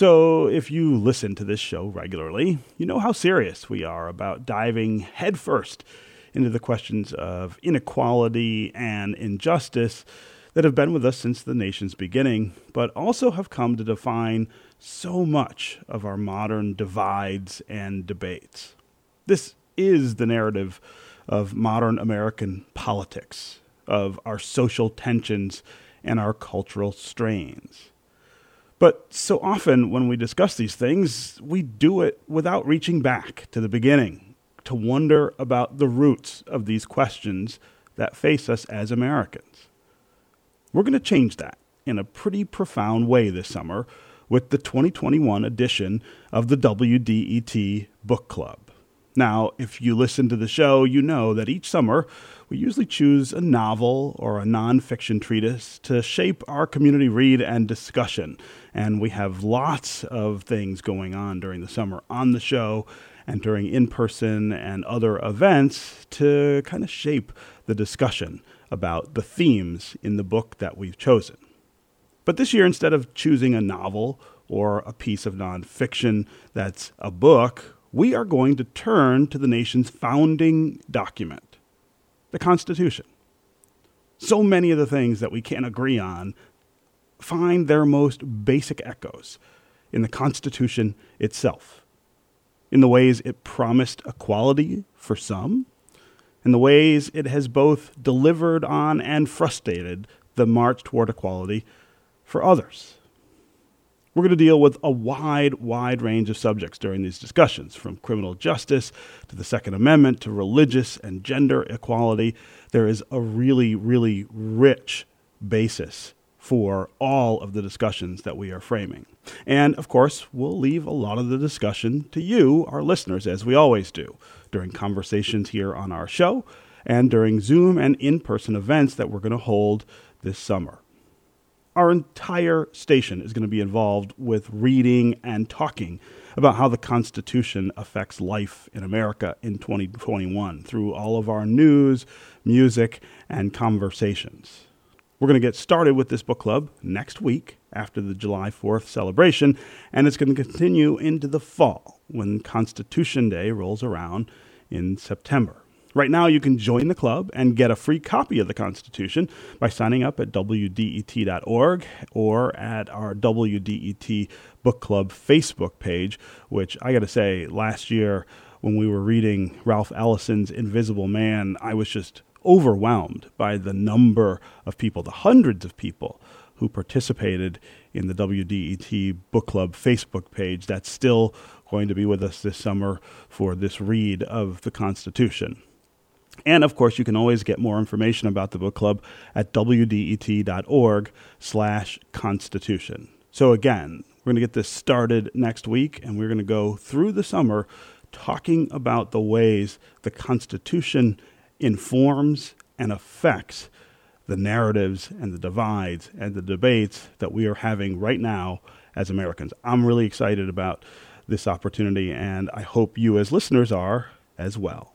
So, if you listen to this show regularly, you know how serious we are about diving headfirst into the questions of inequality and injustice that have been with us since the nation's beginning, but also have come to define so much of our modern divides and debates. This is the narrative of modern American politics, of our social tensions and our cultural strains. But so often when we discuss these things, we do it without reaching back to the beginning to wonder about the roots of these questions that face us as Americans. We're going to change that in a pretty profound way this summer with the 2021 edition of the WDET Book Club. Now, if you listen to the show, you know that each summer we usually choose a novel or a nonfiction treatise to shape our community read and discussion. And we have lots of things going on during the summer on the show and during in person and other events to kind of shape the discussion about the themes in the book that we've chosen. But this year, instead of choosing a novel or a piece of nonfiction that's a book, we are going to turn to the nation's founding document, the Constitution. So many of the things that we can't agree on find their most basic echoes in the Constitution itself, in the ways it promised equality for some in the ways it has both delivered on and frustrated the march toward equality for others. We're going to deal with a wide, wide range of subjects during these discussions, from criminal justice to the Second Amendment to religious and gender equality. There is a really, really rich basis for all of the discussions that we are framing. And of course, we'll leave a lot of the discussion to you, our listeners, as we always do during conversations here on our show and during Zoom and in person events that we're going to hold this summer. Our entire station is going to be involved with reading and talking about how the Constitution affects life in America in 2021 through all of our news, music, and conversations. We're going to get started with this book club next week after the July 4th celebration, and it's going to continue into the fall when Constitution Day rolls around in September. Right now, you can join the club and get a free copy of the Constitution by signing up at WDET.org or at our WDET Book Club Facebook page, which I got to say, last year when we were reading Ralph Ellison's Invisible Man, I was just overwhelmed by the number of people, the hundreds of people who participated in the WDET Book Club Facebook page that's still going to be with us this summer for this read of the Constitution. And of course, you can always get more information about the book club at wdet.org slash constitution. So again, we're going to get this started next week, and we're going to go through the summer talking about the ways the Constitution informs and affects the narratives and the divides and the debates that we are having right now as Americans. I'm really excited about this opportunity, and I hope you, as listeners, are as well.